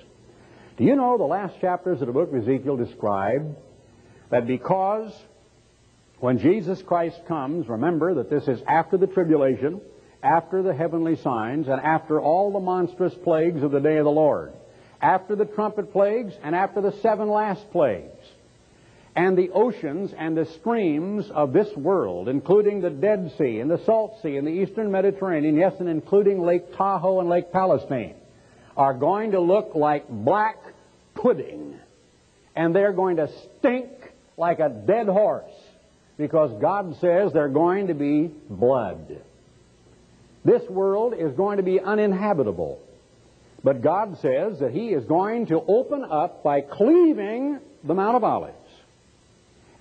Do you know the last chapters of the book of Ezekiel describe that because when Jesus Christ comes, remember that this is after the tribulation, after the heavenly signs, and after all the monstrous plagues of the day of the Lord, after the trumpet plagues, and after the seven last plagues and the oceans and the streams of this world, including the Dead Sea and the Salt Sea and the Eastern Mediterranean, yes, and including Lake Tahoe and Lake Palestine, are going to look like black pudding. And they're going to stink like a dead horse because God says they're going to be blood. This world is going to be uninhabitable. But God says that He is going to open up by cleaving the Mount of Olives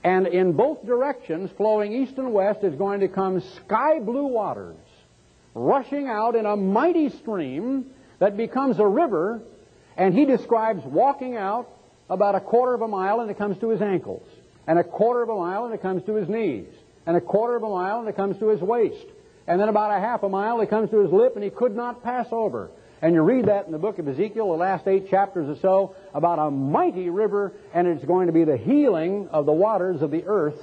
and in both directions, flowing east and west, is going to come sky blue waters, rushing out in a mighty stream that becomes a river, and he describes walking out about a quarter of a mile and it comes to his ankles, and a quarter of a mile and it comes to his knees, and a quarter of a mile and it comes to his waist, and then about a half a mile it comes to his lip, and he could not pass over. And you read that in the book of Ezekiel, the last eight chapters or so, about a mighty river, and it's going to be the healing of the waters of the earth.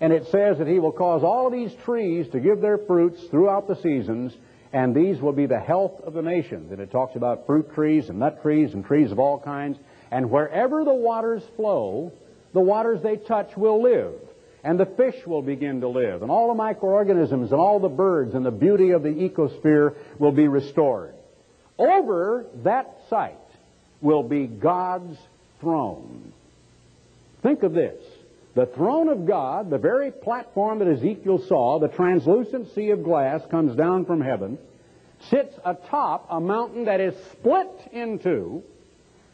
And it says that he will cause all of these trees to give their fruits throughout the seasons, and these will be the health of the nations. And it talks about fruit trees and nut trees and trees of all kinds. And wherever the waters flow, the waters they touch will live. And the fish will begin to live. And all the microorganisms and all the birds and the beauty of the ecosphere will be restored. Over that site will be God's throne. Think of this. The throne of God, the very platform that Ezekiel saw, the translucent sea of glass comes down from heaven. sits atop a mountain that is split in two,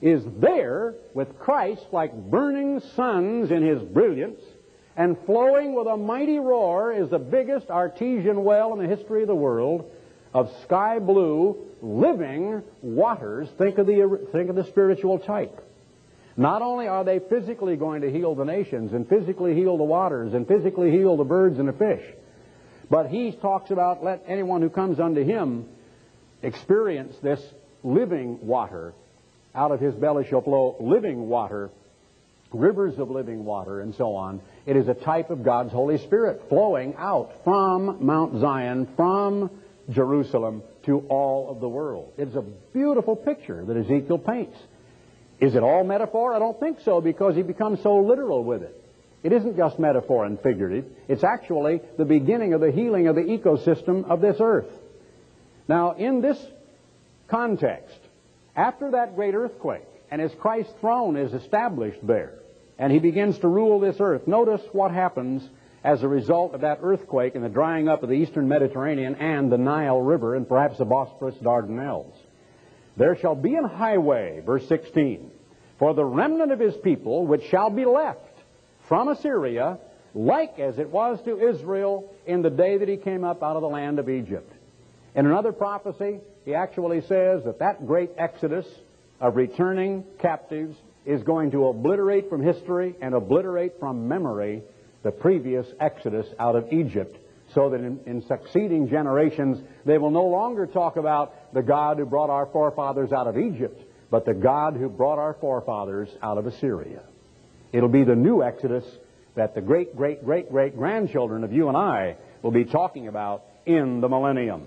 is there with Christ like burning suns in his brilliance, and flowing with a mighty roar is the biggest artesian well in the history of the world of sky blue, living waters. Think of the, think of the spiritual type. Not only are they physically going to heal the nations and physically heal the waters and physically heal the birds and the fish, but he talks about let anyone who comes unto him experience this living water. Out of his belly shall flow living water, rivers of living water, and so on. It is a type of God's Holy Spirit flowing out from Mount Zion, from Jerusalem to all of the world. It's a beautiful picture that Ezekiel paints. Is it all metaphor? I don't think so because he becomes so literal with it. It isn't just metaphor and figurative. It's actually the beginning of the healing of the ecosystem of this earth. Now, in this context, after that great earthquake, and as Christ's throne is established there, and he begins to rule this earth, notice what happens as a result of that earthquake and the drying up of the eastern Mediterranean and the Nile River and perhaps the Bosporus Dardanelles. There shall be an highway, verse 16, for the remnant of his people which shall be left from Assyria, like as it was to Israel in the day that he came up out of the land of Egypt. In another prophecy, he actually says that that great exodus of returning captives is going to obliterate from history and obliterate from memory the previous exodus out of Egypt so that in, in, succeeding generations they will no longer talk about the God who brought our forefathers out of Egypt, but the God who brought our forefathers out of Assyria. It'll be the new Exodus that the great, great, great, great grandchildren of you and I will be talking about in the millennium.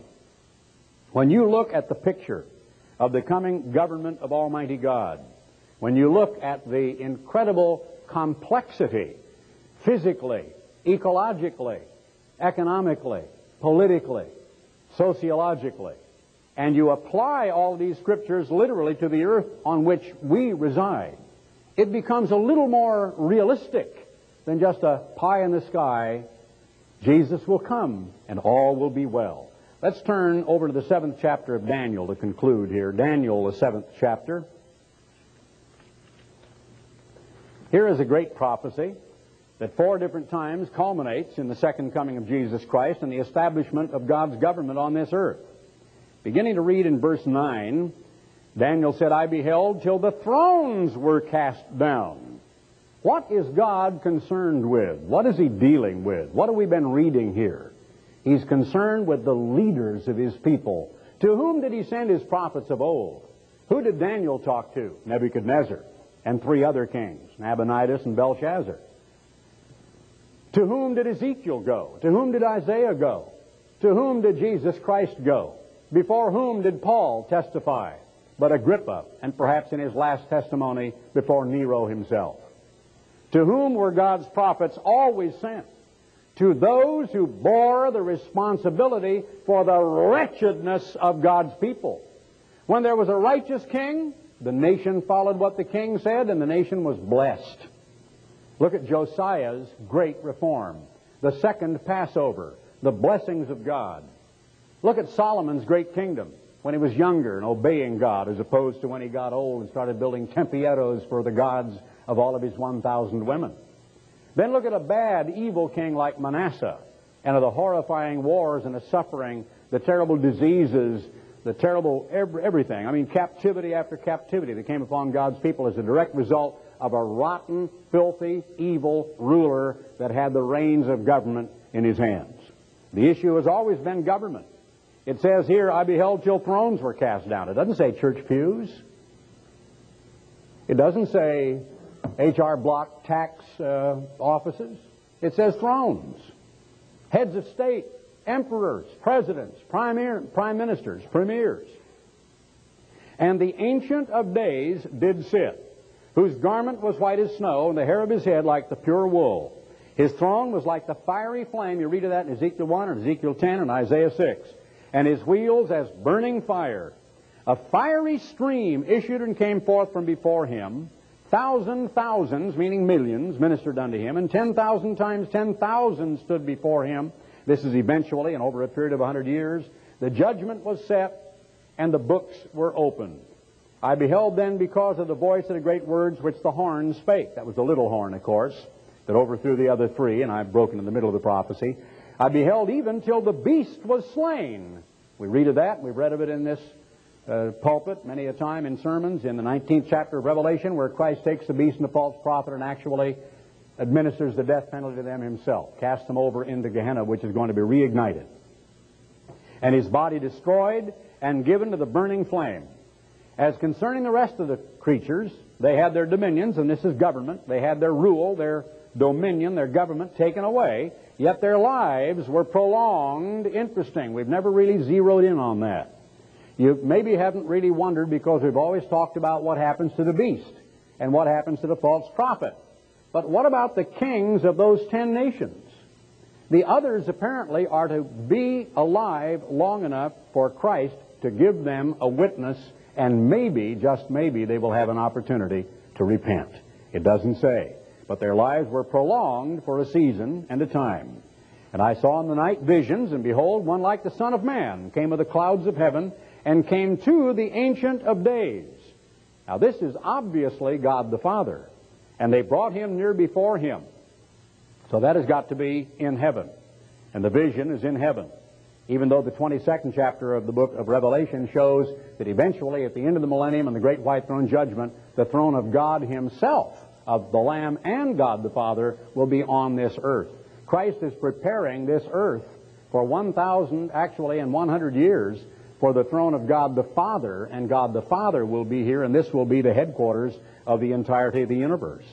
When you look at the picture of the coming government of Almighty God, when you look at the incredible complexity, physically, ecologically, economically, politically, sociologically, and you apply all these scriptures literally to the earth on which we reside, it becomes a little more realistic than just a pie in the sky. Jesus will come and all will be well. Let's turn over to the seventh chapter of Daniel to conclude here. Daniel, the seventh chapter. Here is a great prophecy that four different times culminates in the second coming of Jesus Christ and the establishment of God's government on this earth. Beginning to read in verse 9, Daniel said, I beheld till the thrones were cast down. What is God concerned with? What is He dealing with? What have we been reading here? He's concerned with the leaders of His people. To whom did He send His prophets of old? Who did Daniel talk to? Nebuchadnezzar and three other kings, Nabonidus and Belshazzar. To whom did Ezekiel go? To whom did Isaiah go? To whom did Jesus Christ go? Before whom did Paul testify? but Agrippa, and perhaps in his last testimony before Nero himself. To whom were God's prophets always sent? To those who bore the responsibility for the wretchedness of God's people. When there was a righteous king, the nation followed what the king said, and the nation was blessed. Look at Josiah's great reform, the second Passover, the blessings of God. Look at Solomon's great kingdom when he was younger and obeying God as opposed to when he got old and started building tempieros for the gods of all of his 1,000 women. Then look at a bad, evil king like Manasseh and of the horrifying wars and the suffering, the terrible diseases, the terrible every, everything. I mean, captivity after captivity that came upon God's people as a direct result of a rotten, filthy, evil ruler that had the reins of government in his hands. The issue has always been government. It says here, I beheld till thrones were cast down. It doesn't say church pews. It doesn't say H.R. Block tax uh, offices. It says thrones. Heads of state, emperors, presidents, prime, prime ministers, premiers. And the Ancient of Days did sit, whose garment was white as snow, and the hair of his head like the pure wool. His throne was like the fiery flame. You read of that in Ezekiel 1 and Ezekiel 10 and Isaiah 6 and his wheels as burning fire. A fiery stream issued and came forth from before him. Thousand thousands, meaning millions, ministered unto him, and ten thousand times ten thousand stood before him. This is eventually, and over a period of a hundred years, the judgment was set, and the books were opened. I beheld then because of the voice of the great words which the horn spake. That was the little horn, of course, that overthrew the other three, and I've broken in the middle of the prophecy. I beheld even till the beast was slain. We read of that. We've read of it in this uh, pulpit many a time in sermons in the 19th chapter of Revelation where Christ takes the beast and the false prophet and actually administers the death penalty to them himself, casts them over into Gehenna, which is going to be reignited. And his body destroyed and given to the burning flame. As concerning the rest of the creatures, they had their dominions, and this is government. They had their rule, their dominion, their government taken away, yet their lives were prolonged. Interesting. We've never really zeroed in on that. You maybe haven't really wondered because we've always talked about what happens to the beast and what happens to the false prophet. But what about the kings of those ten nations? The others apparently are to be alive long enough for Christ to give them a witness, and maybe, just maybe, they will have an opportunity to repent. It doesn't say. But their lives were prolonged for a season and a time. And I saw in the night visions, and behold, one like the Son of Man came with the clouds of heaven, and came to the Ancient of Days. Now, this is obviously God the Father. And they brought him near before him. So that has got to be in heaven. And the vision is in heaven. Even though the 22nd chapter of the book of Revelation shows that eventually, at the end of the millennium and the great white throne judgment, the throne of God Himself, of the Lamb and God the Father, will be on this earth. Christ is preparing this earth for 1,000, actually, and 100 years for the throne of God the Father, and God the Father will be here, and this will be the headquarters of the entirety of the universe.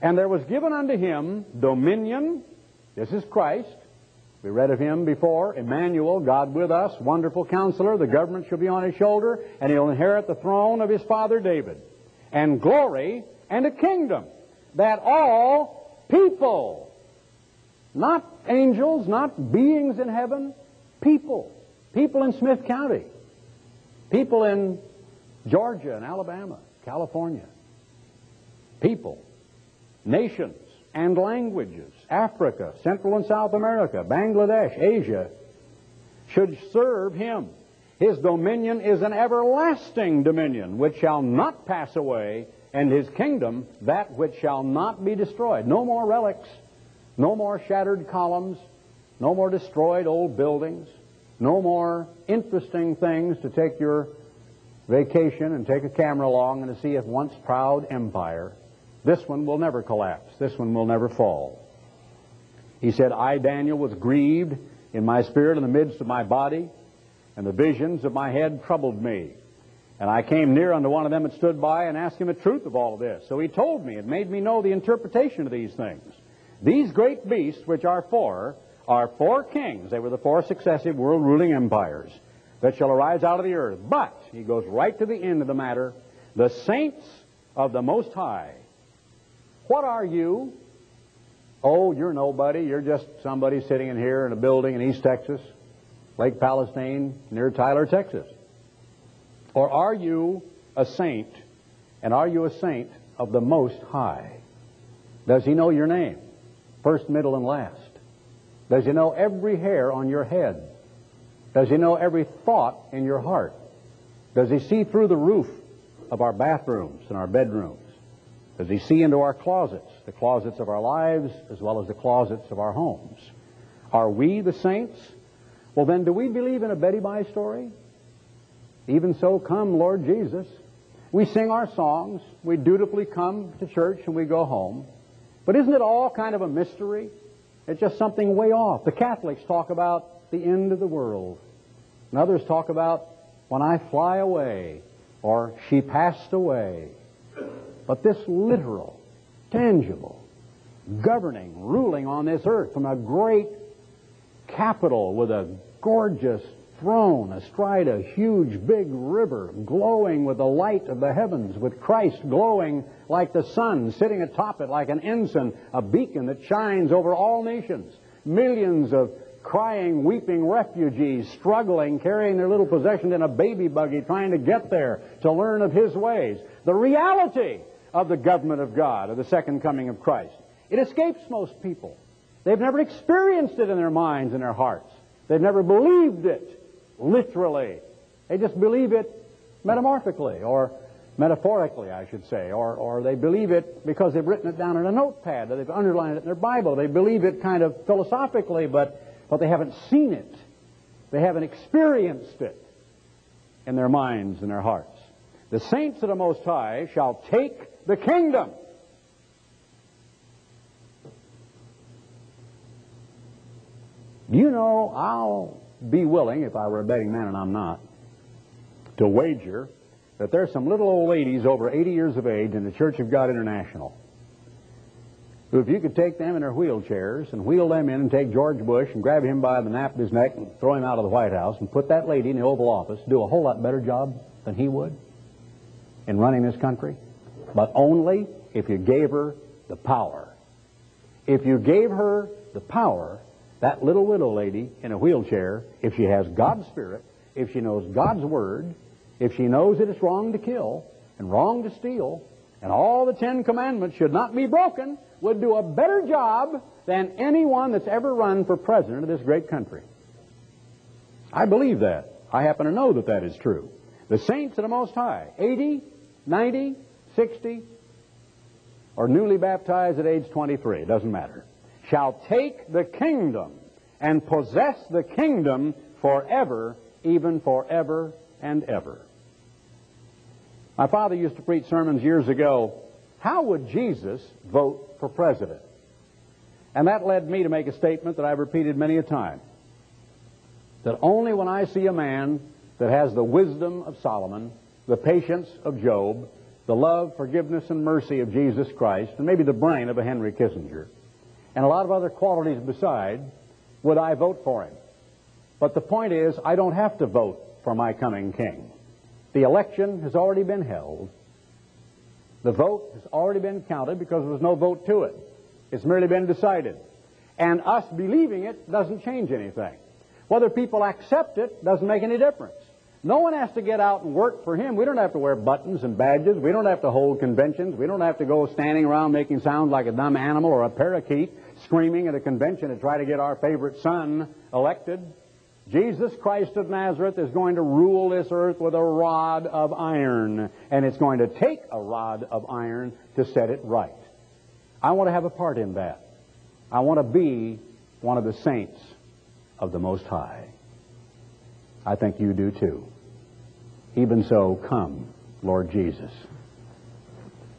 And there was given unto him dominion. This is Christ. We read of him before. Emmanuel, God with us, wonderful counselor. The government shall be on his shoulder, and he'll inherit the throne of his father David. And glory and a kingdom that all people, not angels, not beings in heaven, people, People in Smith County. People in Georgia and Alabama, California. People. Nations and languages. Africa, Central and South America, Bangladesh, Asia should serve him. His dominion is an everlasting dominion which shall not pass away, and his kingdom that which shall not be destroyed. No more relics, no more shattered columns, no more destroyed old buildings, no more interesting things to take your vacation and take a camera along and to see a once proud empire. This one will never collapse. This one will never fall. He said, I, Daniel, was grieved in my spirit in the midst of my body, and the visions of my head troubled me. And I came near unto one of them that stood by and asked him the truth of all this. So he told me, it made me know the interpretation of these things. These great beasts, which are four, are four kings. They were the four successive world ruling empires that shall arise out of the earth. But, he goes right to the end of the matter, the saints of the Most High. What are you? Oh, you're nobody. You're just somebody sitting in here in a building in East Texas, Lake Palestine, near Tyler, Texas. Or are you a saint? And are you a saint of the Most High? Does he know your name? First, middle, and last. Does he know every hair on your head? Does he know every thought in your heart? Does he see through the roof of our bathrooms and our bedrooms? Does he see into our closets, the closets of our lives as well as the closets of our homes? Are we the saints? Well, then, do we believe in a Betty Bye story? Even so, come, Lord Jesus. We sing our songs, we dutifully come to church, and we go home. But isn't it all kind of a mystery? It's just something way off. The Catholics talk about the end of the world. And others talk about when I fly away or she passed away. But this literal, tangible, governing, ruling on this earth from a great capital with a gorgeous throne astride a huge big river, glowing with the light of the heavens, with Christ glowing like the sun, sitting atop it like an ensign, a beacon that shines over all nations. Millions of crying, weeping refugees struggling, carrying their little possessions in a baby buggy, trying to get there to learn of His ways. The reality of the government of God, of the second coming of Christ. It escapes most people. They've never experienced it in their minds and their hearts. They've never believed it. literally. They just believe it metamorphically or metaphorically, I should say, or, or they believe it because they've written it down in a notepad or they've underlined it in their Bible. They believe it kind of philosophically, but, but they haven't seen it. They haven't experienced it in their minds and their hearts. The saints of the Most High shall take the kingdom. Do you know, I'll be willing, if I were a betting man and I'm not, to wager that there's some little old ladies over 80 years of age in the Church of God International who, if you could take them in their wheelchairs and wheel them in and take George Bush and grab him by the nape of his neck and throw him out of the White House and put that lady in the Oval Office, do a whole lot better job than he would in running this country. But only if you gave her the power. If you gave her the power, that little widow lady in a wheelchair, if she has God's Spirit, if she knows God's Word, if she knows that it's wrong to kill and wrong to steal, and all the Ten Commandments should not be broken, would do a better job than anyone that's ever run for president of this great country. I believe that. I happen to know that that is true. The saints of the Most High, 80, 90, 60, or newly baptized at age 23, doesn't matter, shall take the kingdom and possess the kingdom forever, even forever and ever. My father used to preach sermons years ago. How would Jesus vote for president? And that led me to make a statement that I've repeated many a time. That only when I see a man that has the wisdom of Solomon, the patience of Job, the love, forgiveness, and mercy of Jesus Christ, and maybe the brain of a Henry Kissinger, and a lot of other qualities beside, would I vote for him. But the point is, I don't have to vote for my coming king. The election has already been held. The vote has already been counted because there was no vote to it. It's merely been decided. And us believing it doesn't change anything. Whether people accept it doesn't make any difference. No one has to get out and work for him. We don't have to wear buttons and badges. We don't have to hold conventions. We don't have to go standing around making sounds like a dumb animal or a parakeet screaming at a convention to try to get our favorite son elected. Jesus Christ of Nazareth is going to rule this earth with a rod of iron, and it's going to take a rod of iron to set it right. I want to have a part in that. I want to be one of the saints of the Most High. I think you do too. Even so, come, Lord Jesus.